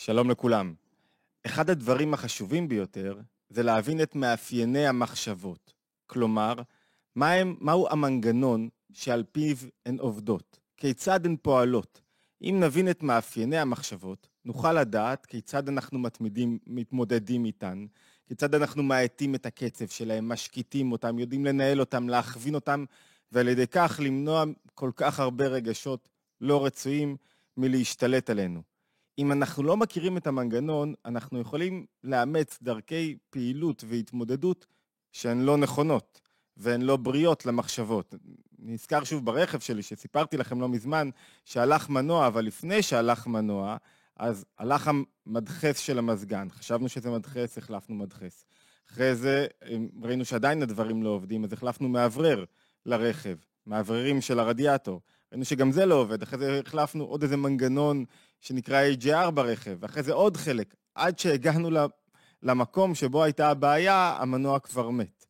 שלום לכולם. אחד הדברים החשובים ביותר זה להבין את מאפייני המחשבות. כלומר, מהם, מהו המנגנון שעל פיו הן עובדות, כיצד הן פועלות. אם נבין את מאפייני המחשבות, נוכל לדעת כיצד אנחנו מתמידים, מתמודדים איתן, כיצד אנחנו מאטים את הקצב שלהם, משקיטים אותם, יודעים לנהל אותם, להכווין אותם, ועל ידי כך למנוע כל כך הרבה רגשות לא רצויים מלהשתלט עלינו. אם אנחנו לא מכירים את המנגנון, אנחנו יכולים לאמץ דרכי פעילות והתמודדות שהן לא נכונות והן לא בריאות למחשבות. נזכר שוב ברכב שלי, שסיפרתי לכם לא מזמן, שהלך מנוע, אבל לפני שהלך מנוע, אז הלך המדחס של המזגן. חשבנו שזה מדחס, החלפנו מדחס. אחרי זה ראינו שעדיין הדברים לא עובדים, אז החלפנו מאוורר לרכב, מאווררים של הרדיאטור. ראינו שגם זה לא עובד, אחרי זה החלפנו עוד איזה מנגנון שנקרא AJR ברכב, ואחרי זה עוד חלק, עד שהגענו למקום שבו הייתה הבעיה, המנוע כבר מת.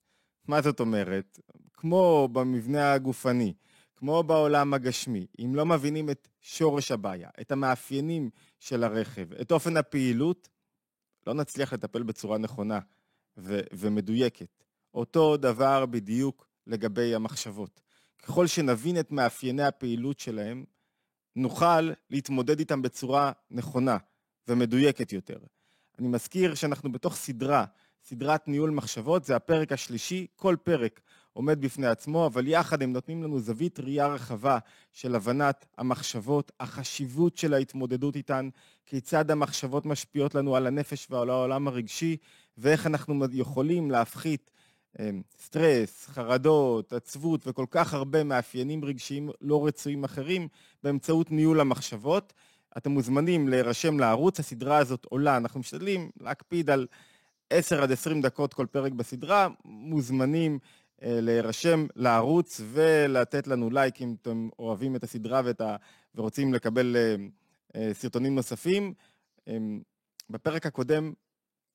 מה זאת אומרת? כמו במבנה הגופני, כמו בעולם הגשמי, אם לא מבינים את שורש הבעיה, את המאפיינים של הרכב, את אופן הפעילות, לא נצליח לטפל בצורה נכונה ו- ומדויקת. אותו דבר בדיוק לגבי המחשבות. ככל שנבין את מאפייני הפעילות שלהם, נוכל להתמודד איתם בצורה נכונה ומדויקת יותר. אני מזכיר שאנחנו בתוך סדרה, סדרת ניהול מחשבות, זה הפרק השלישי, כל פרק עומד בפני עצמו, אבל יחד הם נותנים לנו זווית ראייה רחבה של הבנת המחשבות, החשיבות של ההתמודדות איתן, כיצד המחשבות משפיעות לנו על הנפש ועל העולם הרגשי, ואיך אנחנו יכולים להפחית סטרס, חרדות, עצבות וכל כך הרבה מאפיינים רגשיים לא רצויים אחרים באמצעות ניהול המחשבות. אתם מוזמנים להירשם לערוץ, הסדרה הזאת עולה, אנחנו משתדלים להקפיד על 10 עד 20 דקות כל פרק בסדרה, מוזמנים אה, להירשם לערוץ ולתת לנו לייק אם אתם אוהבים את הסדרה ואת ה... ורוצים לקבל אה, אה, סרטונים נוספים. אמ, בפרק הקודם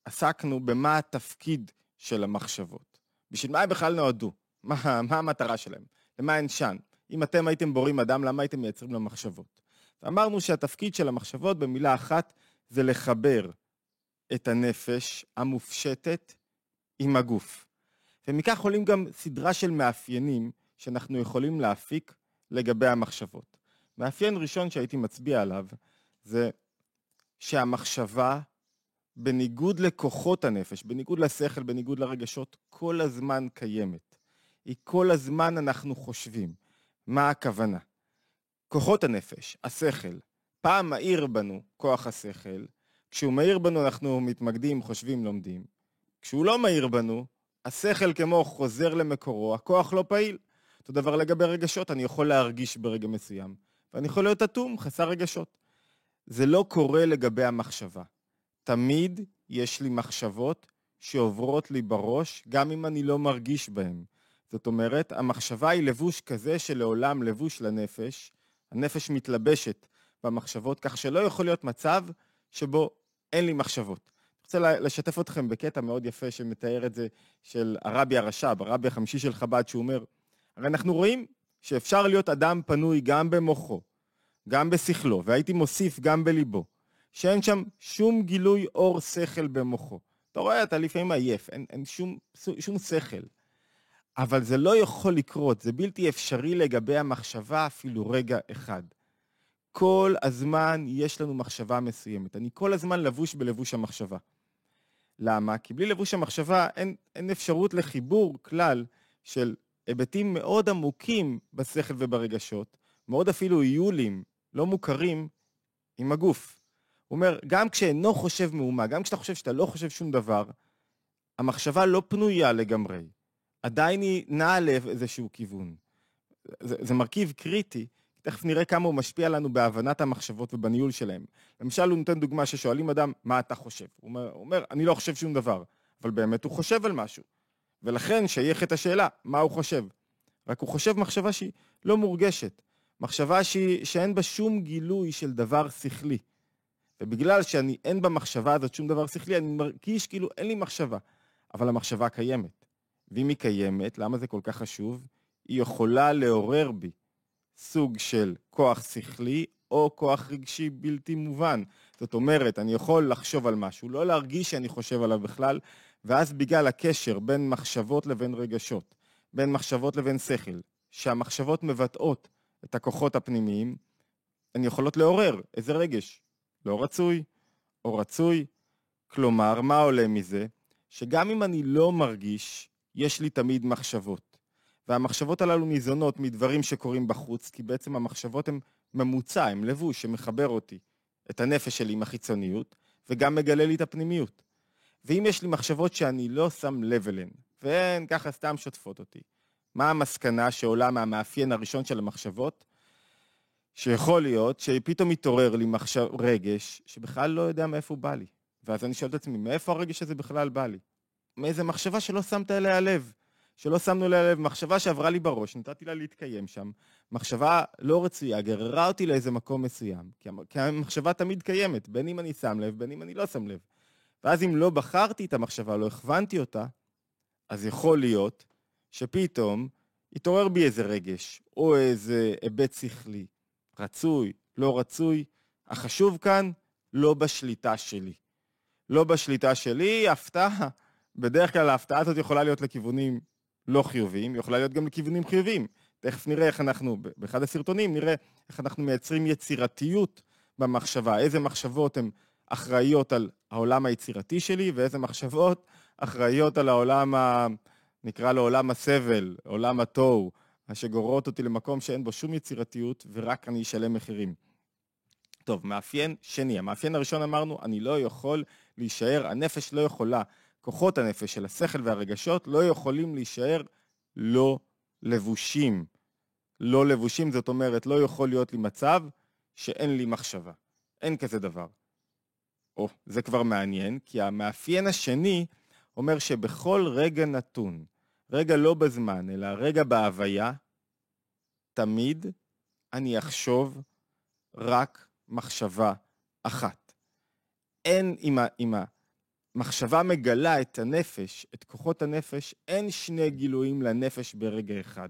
עסקנו במה התפקיד של המחשבות. בשביל מה הם בכלל נועדו? מה, מה המטרה שלהם? למה הן שם? אם אתם הייתם בורים אדם, למה הייתם מייצרים לו מחשבות? ואמרנו שהתפקיד של המחשבות, במילה אחת, זה לחבר את הנפש המופשטת עם הגוף. ומכך עולים גם סדרה של מאפיינים שאנחנו יכולים להפיק לגבי המחשבות. מאפיין ראשון שהייתי מצביע עליו זה שהמחשבה בניגוד לכוחות הנפש, בניגוד לשכל, בניגוד לרגשות, כל הזמן קיימת. היא כל הזמן אנחנו חושבים. מה הכוונה? כוחות הנפש, השכל, פעם מאיר בנו כוח השכל, כשהוא מאיר בנו אנחנו מתמקדים, חושבים, לומדים. כשהוא לא מאיר בנו, השכל כמו חוזר למקורו, הכוח לא פעיל. אותו דבר לגבי רגשות, אני יכול להרגיש ברגע מסוים, ואני יכול להיות אטום, חסר רגשות. זה לא קורה לגבי המחשבה. תמיד יש לי מחשבות שעוברות לי בראש, גם אם אני לא מרגיש בהן. זאת אומרת, המחשבה היא לבוש כזה שלעולם לבוש לנפש, הנפש מתלבשת במחשבות, כך שלא יכול להיות מצב שבו אין לי מחשבות. אני רוצה לשתף אתכם בקטע מאוד יפה שמתאר את זה, של הרבי הרש"ב, הרבי החמישי של חב"ד, שהוא אומר, הרי אנחנו רואים שאפשר להיות אדם פנוי גם במוחו, גם בשכלו, והייתי מוסיף גם בליבו. שאין שם שום גילוי אור שכל במוחו. אתה רואה, אתה לפעמים עייף, אין, אין שום, שום שכל. אבל זה לא יכול לקרות, זה בלתי אפשרי לגבי המחשבה אפילו רגע אחד. כל הזמן יש לנו מחשבה מסוימת. אני כל הזמן לבוש בלבוש המחשבה. למה? כי בלי לבוש המחשבה אין, אין אפשרות לחיבור כלל של היבטים מאוד עמוקים בשכל וברגשות, מאוד אפילו איולים, לא מוכרים, עם הגוף. אומר, גם כשאינו חושב מאומה, גם כשאתה חושב שאתה לא חושב שום דבר, המחשבה לא פנויה לגמרי. עדיין היא נעה לאיזשהו כיוון. זה, זה מרכיב קריטי, תכף נראה כמה הוא משפיע לנו בהבנת המחשבות ובניהול שלהם. למשל, הוא נותן דוגמה ששואלים אדם, מה אתה חושב? הוא אומר, הוא אומר, אני לא חושב שום דבר, אבל באמת הוא חושב על משהו. ולכן שייך את השאלה, מה הוא חושב? רק הוא חושב מחשבה שהיא לא מורגשת, מחשבה שהיא, שאין בה שום גילוי של דבר שכלי. ובגלל שאני אין במחשבה הזאת שום דבר שכלי, אני מרגיש כאילו אין לי מחשבה. אבל המחשבה קיימת. ואם היא קיימת, למה זה כל כך חשוב? היא יכולה לעורר בי סוג של כוח שכלי או כוח רגשי בלתי מובן. זאת אומרת, אני יכול לחשוב על משהו, לא להרגיש שאני חושב עליו בכלל, ואז בגלל הקשר בין מחשבות לבין רגשות, בין מחשבות לבין שכל, שהמחשבות מבטאות את הכוחות הפנימיים, הן יכולות לעורר איזה רגש, לא רצוי או רצוי. כלומר, מה עולה מזה? שגם אם אני לא מרגיש, יש לי תמיד מחשבות. והמחשבות הללו ניזונות מדברים שקורים בחוץ, כי בעצם המחשבות הן ממוצע, הן לבוש שמחבר אותי, את הנפש שלי עם החיצוניות, וגם מגלה לי את הפנימיות. ואם יש לי מחשבות שאני לא שם לב אליהן, והן ככה סתם שוטפות אותי, מה המסקנה שעולה מהמאפיין הראשון של המחשבות? שיכול להיות שפתאום מתעורר לי מחשב, רגש שבכלל לא יודע מאיפה הוא בא לי. ואז אני שואל את עצמי, מאיפה הרגש הזה בכלל בא לי? מאיזה מחשבה שלא שמת אליה לב. שלא שמנו אליה לב, מחשבה שעברה לי בראש, נתתי לה להתקיים שם, מחשבה לא רצויה, גררה אותי לאיזה מקום מסוים, כי המחשבה תמיד קיימת, בין אם אני שם לב, בין אם אני לא שם לב. ואז אם לא בחרתי את המחשבה, לא הכוונתי אותה, אז יכול להיות שפתאום יתעורר בי איזה רגש, או איזה היבט שכלי, רצוי, לא רצוי. החשוב כאן, לא בשליטה שלי. לא בשליטה שלי, הפתעה. בדרך כלל ההפתעה הזאת יכולה להיות לכיוונים לא חיוביים, יכולה להיות גם לכיוונים חיוביים. תכף נראה איך אנחנו, באחד הסרטונים נראה איך אנחנו מייצרים יצירתיות במחשבה, איזה מחשבות הן אחראיות על העולם היצירתי שלי ואיזה מחשבות אחראיות על העולם, ה... נקרא לו עולם הסבל, עולם התוהו, שגוררות אותי למקום שאין בו שום יצירתיות ורק אני אשלם מחירים. טוב, מאפיין שני. המאפיין הראשון אמרנו, אני לא יכול להישאר, הנפש לא יכולה, כוחות הנפש של השכל והרגשות לא יכולים להישאר לא לבושים. לא לבושים, זאת אומרת, לא יכול להיות לי מצב שאין לי מחשבה. אין כזה דבר. או, זה כבר מעניין, כי המאפיין השני אומר שבכל רגע נתון, רגע לא בזמן, אלא רגע בהוויה, תמיד אני אחשוב רק מחשבה אחת. אין, אם המחשבה מגלה את הנפש, את כוחות הנפש, אין שני גילויים לנפש ברגע אחד.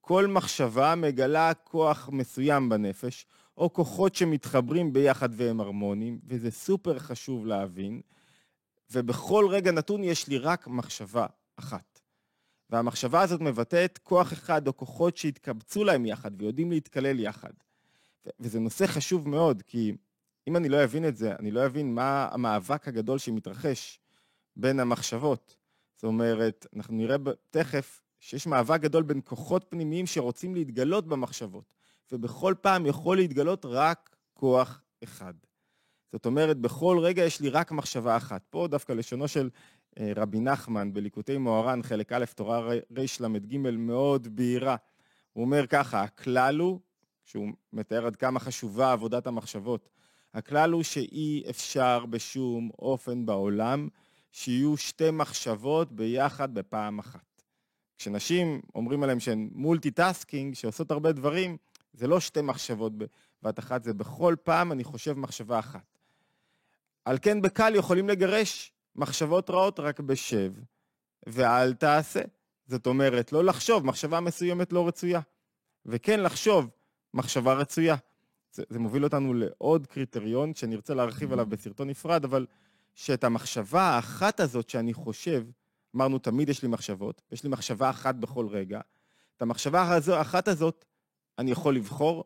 כל מחשבה מגלה כוח מסוים בנפש, או כוחות שמתחברים ביחד והם הרמוניים, וזה סופר חשוב להבין, ובכל רגע נתון יש לי רק מחשבה אחת. והמחשבה הזאת מבטאת כוח אחד או כוחות שהתקבצו להם יחד ויודעים להתקלל יחד. וזה נושא חשוב מאוד, כי אם אני לא אבין את זה, אני לא אבין מה המאבק הגדול שמתרחש בין המחשבות. זאת אומרת, אנחנו נראה תכף שיש מאבק גדול בין כוחות פנימיים שרוצים להתגלות במחשבות, ובכל פעם יכול להתגלות רק כוח אחד. זאת אומרת, בכל רגע יש לי רק מחשבה אחת. פה דווקא לשונו של רבי נחמן בליקוטי מוהר"ן, חלק א', תורה רל"ג, מאוד בהירה. הוא אומר ככה, הכלל הוא, שהוא מתאר עד כמה חשובה עבודת המחשבות, הכלל הוא שאי אפשר בשום אופן בעולם שיהיו שתי מחשבות ביחד בפעם אחת. כשנשים אומרים עליהן שהן multitasking, שעושות הרבה דברים, זה לא שתי מחשבות בבת אחת, זה בכל פעם אני חושב מחשבה אחת. על כן בקל יכולים לגרש מחשבות רעות רק בשב, ואל תעשה. זאת אומרת, לא לחשוב מחשבה מסוימת לא רצויה, וכן לחשוב מחשבה רצויה. זה, זה מוביל אותנו לעוד קריטריון שנרצה להרחיב עליו בסרטון נפרד, אבל שאת המחשבה האחת הזאת שאני חושב, אמרנו תמיד יש לי מחשבות, יש לי מחשבה אחת בכל רגע, את המחשבה האחת הזאת אני יכול לבחור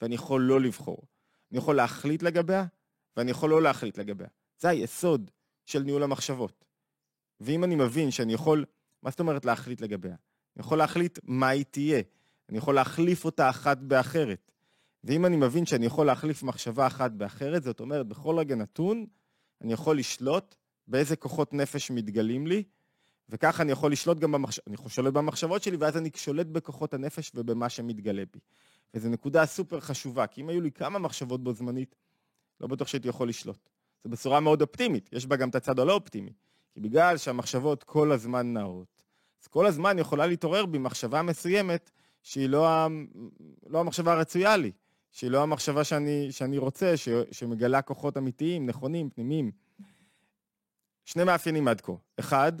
ואני יכול לא לבחור. אני יכול להחליט לגביה ואני יכול לא להחליט לגביה. זה היסוד של ניהול המחשבות. ואם אני מבין שאני יכול, מה זאת אומרת להחליט לגביה? אני יכול להחליט מה היא תהיה, אני יכול להחליף אותה אחת באחרת. ואם אני מבין שאני יכול להחליף מחשבה אחת באחרת, זאת אומרת, בכל רגע נתון, אני יכול לשלוט באיזה כוחות נפש מתגלים לי, וככה אני יכול לשלוט גם במחשבות, אני שולט במחשבות שלי, ואז אני שולט בכוחות הנפש ובמה שמתגלה בי. וזו נקודה סופר חשובה, כי אם היו לי כמה מחשבות בו זמנית, לא בטוח שהייתי יכול לשלוט. זו בשורה מאוד אופטימית, יש בה גם את הצד הלא אופטימי. כי בגלל שהמחשבות כל הזמן נעות, אז כל הזמן יכולה להתעורר בי מחשבה מסוימת שהיא לא. לא המחשבה הרצויה לי, שהיא לא המחשבה שאני, שאני רוצה, ש... שמגלה כוחות אמיתיים, נכונים, פנימיים. שני מאפיינים עד כה. אחד,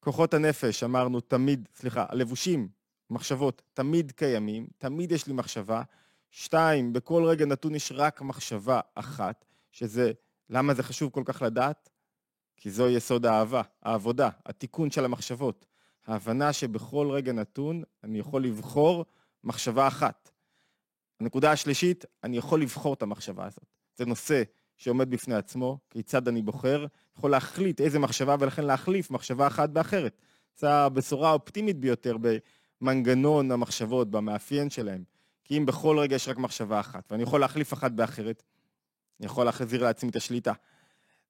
כוחות הנפש, אמרנו תמיד, סליחה, הלבושים, מחשבות, תמיד קיימים, תמיד יש לי מחשבה. שתיים, בכל רגע נתון יש רק מחשבה אחת, שזה, למה זה חשוב כל כך לדעת? כי זו יסוד האהבה, העבודה, התיקון של המחשבות. ההבנה שבכל רגע נתון אני יכול לבחור מחשבה אחת. הנקודה השלישית, אני יכול לבחור את המחשבה הזאת. זה נושא שעומד בפני עצמו, כיצד אני בוחר, יכול להחליט איזה מחשבה ולכן להחליף מחשבה אחת באחרת. זו הבשורה האופטימית ביותר במנגנון המחשבות, במאפיין שלהם. כי אם בכל רגע יש רק מחשבה אחת, ואני יכול להחליף אחת באחרת, אני יכול להחזיר לעצמי את השליטה.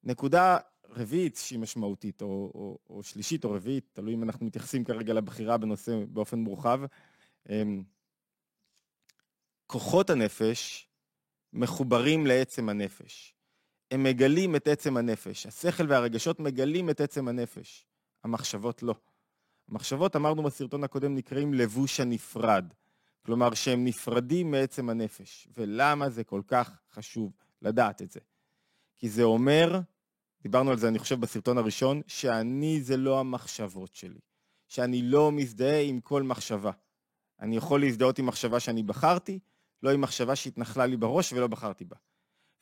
נקודה רביעית שהיא משמעותית, או, או, או שלישית או רביעית, תלוי אם אנחנו מתייחסים כרגע לבחירה בנושא באופן מורחב. אמ, כוחות הנפש מחוברים לעצם הנפש. הם מגלים את עצם הנפש. השכל והרגשות מגלים את עצם הנפש. המחשבות לא. המחשבות, אמרנו בסרטון הקודם, נקראים לבוש הנפרד. כלומר, שהם נפרדים מעצם הנפש. ולמה זה כל כך חשוב לדעת את זה? כי זה אומר, דיברנו על זה, אני חושב, בסרטון הראשון, שאני זה לא המחשבות שלי. שאני לא מזדהה עם כל מחשבה. אני יכול להזדהות עם מחשבה שאני בחרתי, לא עם מחשבה שהתנחלה לי בראש ולא בחרתי בה.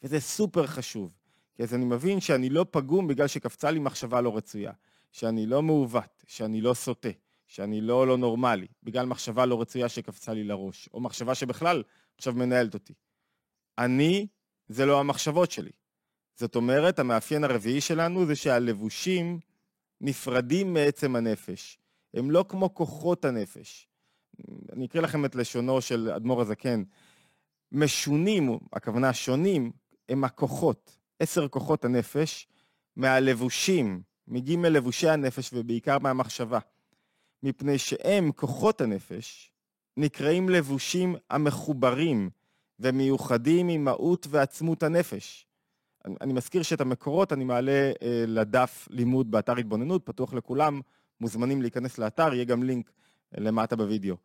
וזה סופר חשוב, כי אז אני מבין שאני לא פגום בגלל שקפצה לי מחשבה לא רצויה, שאני לא מעוות, שאני לא סוטה, שאני לא לא נורמלי, בגלל מחשבה לא רצויה שקפצה לי לראש, או מחשבה שבכלל עכשיו מנהלת אותי. אני, זה לא המחשבות שלי. זאת אומרת, המאפיין הרביעי שלנו זה שהלבושים נפרדים מעצם הנפש. הם לא כמו כוחות הנפש. אני אקריא לכם את לשונו של אדמו"ר הזקן. משונים, הכוונה שונים, הם הכוחות, עשר כוחות הנפש, מהלבושים, מג' לבושי הנפש ובעיקר מהמחשבה. מפני שהם, כוחות הנפש, נקראים לבושים המחוברים ומיוחדים עם מהות ועצמות הנפש. אני, אני מזכיר שאת המקורות אני מעלה אה, לדף לימוד באתר התבוננות, פתוח לכולם, מוזמנים להיכנס לאתר, יהיה גם לינק למטה בווידאו.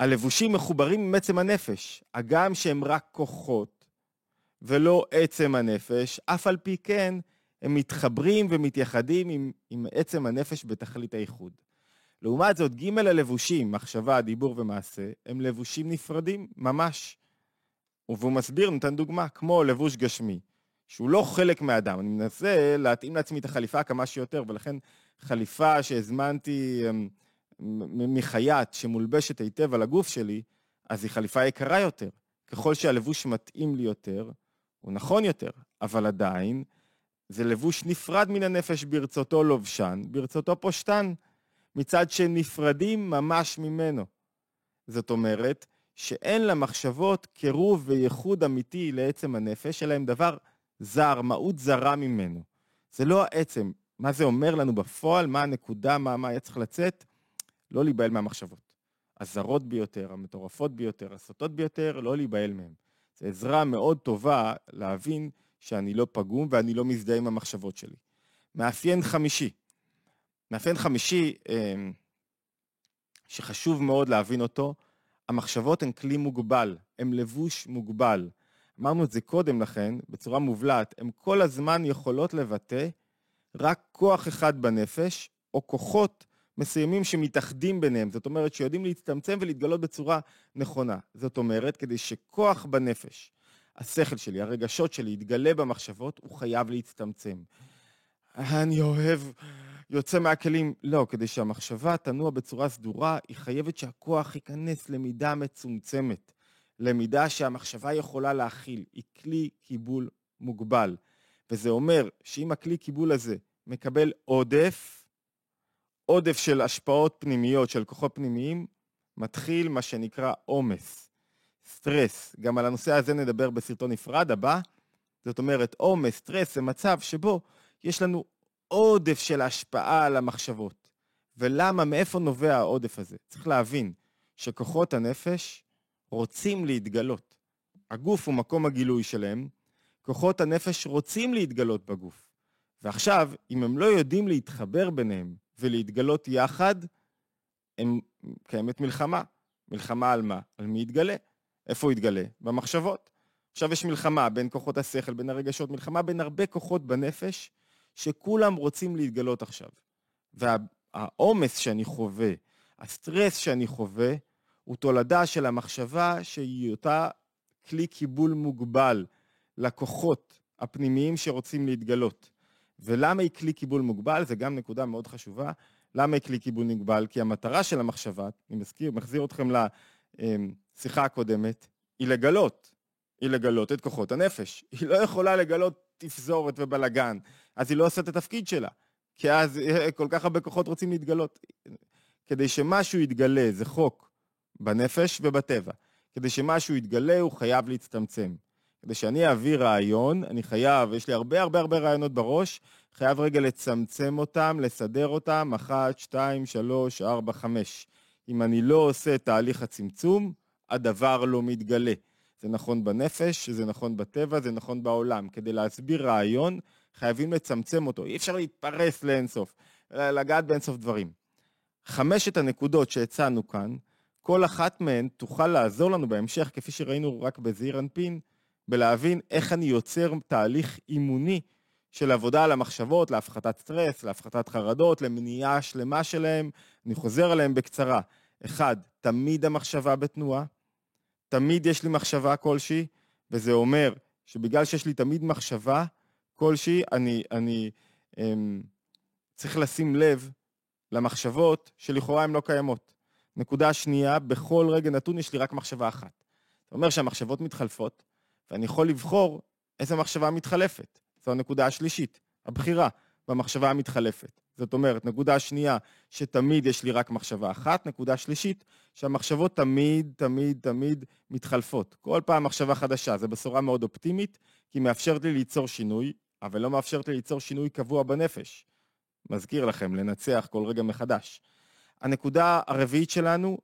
הלבושים מחוברים עם עצם הנפש, הגם שהם רק כוחות ולא עצם הנפש, אף על פי כן הם מתחברים ומתייחדים עם, עם עצם הנפש בתכלית הייחוד. לעומת זאת, ג' הלבושים, מחשבה, דיבור ומעשה, הם לבושים נפרדים, ממש. והוא מסביר, נותן דוגמה, כמו לבוש גשמי, שהוא לא חלק מהאדם. אני מנסה להתאים לעצמי את החליפה כמה שיותר, ולכן חליפה שהזמנתי אמ, מחייט שמולבשת היטב על הגוף שלי, אז היא חליפה יקרה יותר. ככל שהלבוש מתאים לי יותר, הוא נכון יותר, אבל עדיין זה לבוש נפרד מן הנפש ברצותו לובשן, ברצותו פושטן, מצד שנפרדים ממש ממנו. זאת אומרת, שאין למחשבות קירוב וייחוד אמיתי לעצם הנפש, אלא הם דבר זר, מהות זרה ממנו. זה לא העצם. מה זה אומר לנו בפועל, מה הנקודה, מה, מה היה צריך לצאת? לא להיבהל מהמחשבות. הזרות ביותר, המטורפות ביותר, הסוטות ביותר, לא להיבהל מהן. זו עזרה מאוד טובה להבין שאני לא פגום ואני לא מזדהה עם המחשבות שלי. מאפיין חמישי. מאפיין חמישי, אמ, שחשוב מאוד להבין אותו, המחשבות הן כלי מוגבל, הן לבוש מוגבל. אמרנו את זה קודם לכן, בצורה מובלעת, הן כל הזמן יכולות לבטא רק כוח אחד בנפש, או כוחות מסוימים שמתאחדים ביניהם, זאת אומרת שיודעים להצטמצם ולהתגלות בצורה נכונה. זאת אומרת, כדי שכוח בנפש, השכל שלי, הרגשות שלי, יתגלה במחשבות, הוא חייב להצטמצם. אני אוהב, יוצא מהכלים. לא, כדי שהמחשבה תנוע בצורה סדורה, היא חייבת שהכוח ייכנס למידה מצומצמת, למידה שהמחשבה יכולה להכיל. היא כלי קיבול מוגבל. וזה אומר שאם הכלי קיבול הזה מקבל עודף, עודף של השפעות פנימיות, של כוחות פנימיים, מתחיל מה שנקרא עומס, סטרס. גם על הנושא הזה נדבר בסרטון נפרד הבא. זאת אומרת, עומס, סטרס, זה מצב שבו יש לנו עודף של השפעה על המחשבות. ולמה, מאיפה נובע העודף הזה? צריך להבין שכוחות הנפש רוצים להתגלות. הגוף הוא מקום הגילוי שלהם, כוחות הנפש רוצים להתגלות בגוף. ועכשיו, אם הם לא יודעים להתחבר ביניהם ולהתגלות יחד, הם, קיימת מלחמה. מלחמה על מה? על מי יתגלה. איפה הוא יתגלה? במחשבות. עכשיו יש מלחמה בין כוחות השכל, בין הרגשות, מלחמה בין הרבה כוחות בנפש, שכולם רוצים להתגלות עכשיו. והעומס שאני חווה, הסטרס שאני חווה, הוא תולדה של המחשבה שהיא אותה כלי קיבול מוגבל לכוחות הפנימיים שרוצים להתגלות. ולמה היא כלי קיבול מוגבל? זה גם נקודה מאוד חשובה. למה היא כלי קיבול מוגבל? כי המטרה של המחשבה, אני מזכיר, מחזיר אתכם לשיחה הקודמת, היא לגלות. היא לגלות את כוחות הנפש. היא לא יכולה לגלות תפזורת ובלגן, אז היא לא עושה את התפקיד שלה. כי אז כל כך הרבה כוחות רוצים להתגלות. כדי שמשהו יתגלה, זה חוק בנפש ובטבע. כדי שמשהו יתגלה, הוא חייב להצטמצם. כדי שאני אעביר רעיון, אני חייב, יש לי הרבה הרבה הרבה רעיונות בראש, חייב רגע לצמצם אותם, לסדר אותם, אחת, שתיים, שלוש, ארבע, חמש. אם אני לא עושה תהליך הצמצום, הדבר לא מתגלה. זה נכון בנפש, זה נכון בטבע, זה נכון בעולם. כדי להסביר רעיון, חייבים לצמצם אותו. אי אפשר להתפרס לאינסוף, לגעת באינסוף דברים. חמשת הנקודות שהצענו כאן, כל אחת מהן תוכל לעזור לנו בהמשך, כפי שראינו רק בזעיר אנפין, בלהבין איך אני יוצר תהליך אימוני של עבודה על המחשבות, להפחתת סטרס, להפחתת חרדות, למניעה שלמה שלהם. אני חוזר עליהם בקצרה. אחד, תמיד המחשבה בתנועה. תמיד יש לי מחשבה כלשהי, וזה אומר שבגלל שיש לי תמיד מחשבה כלשהי, אני, אני אמ, צריך לשים לב למחשבות שלכאורה הן לא קיימות. נקודה שנייה, בכל רגע נתון יש לי רק מחשבה אחת. זאת אומרת שהמחשבות מתחלפות, ואני יכול לבחור איזה מחשבה מתחלפת. זו הנקודה השלישית, הבחירה במחשבה המתחלפת. זאת אומרת, נקודה שנייה, שתמיד יש לי רק מחשבה אחת. נקודה שלישית, שהמחשבות תמיד, תמיד, תמיד מתחלפות. כל פעם מחשבה חדשה. זו בשורה מאוד אופטימית, כי היא מאפשרת לי ליצור שינוי, אבל לא מאפשרת לי ליצור שינוי קבוע בנפש. מזכיר לכם, לנצח כל רגע מחדש. הנקודה הרביעית שלנו,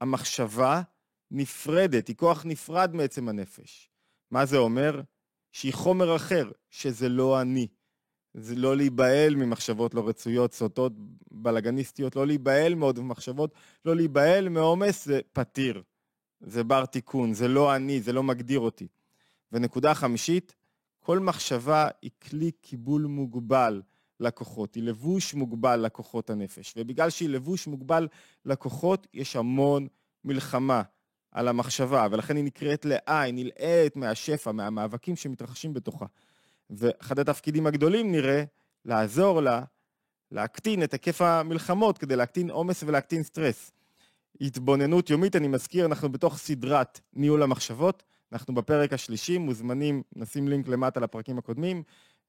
המחשבה נפרדת, היא כוח נפרד מעצם הנפש. מה זה אומר? שהיא חומר אחר, שזה לא אני. זה לא להיבהל ממחשבות לא רצויות, סוטות, בלאגניסטיות, לא להיבהל מאוד ממחשבות, לא להיבהל מעומס, זה פתיר. זה בר תיקון, זה לא אני, זה לא מגדיר אותי. ונקודה חמישית, כל מחשבה היא כלי קיבול מוגבל לכוחות, היא לבוש מוגבל לכוחות הנפש. ובגלל שהיא לבוש מוגבל לכוחות, יש המון מלחמה על המחשבה, ולכן היא נקראת לעין, נלעט מהשפע, מהמאבקים שמתרחשים בתוכה. ואחד התפקידים הגדולים נראה לעזור לה להקטין את היקף המלחמות כדי להקטין עומס ולהקטין סטרס. התבוננות יומית, אני מזכיר, אנחנו בתוך סדרת ניהול המחשבות, אנחנו בפרק השלישי, מוזמנים, נשים לינק למטה לפרקים הקודמים,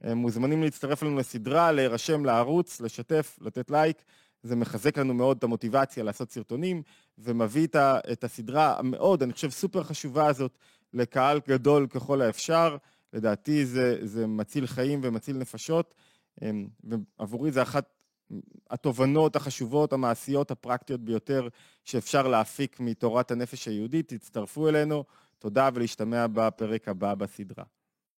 מוזמנים להצטרף לנו לסדרה, להירשם לערוץ, לשתף, לתת לייק, זה מחזק לנו מאוד את המוטיבציה לעשות סרטונים, ומביא את הסדרה המאוד, אני חושב, סופר חשובה הזאת לקהל גדול ככל האפשר. לדעתי זה, זה מציל חיים ומציל נפשות, אמ, ועבורי זה אחת התובנות החשובות, המעשיות, הפרקטיות ביותר שאפשר להפיק מתורת הנפש היהודית. תצטרפו אלינו, תודה ולהשתמע בפרק הבא בסדרה.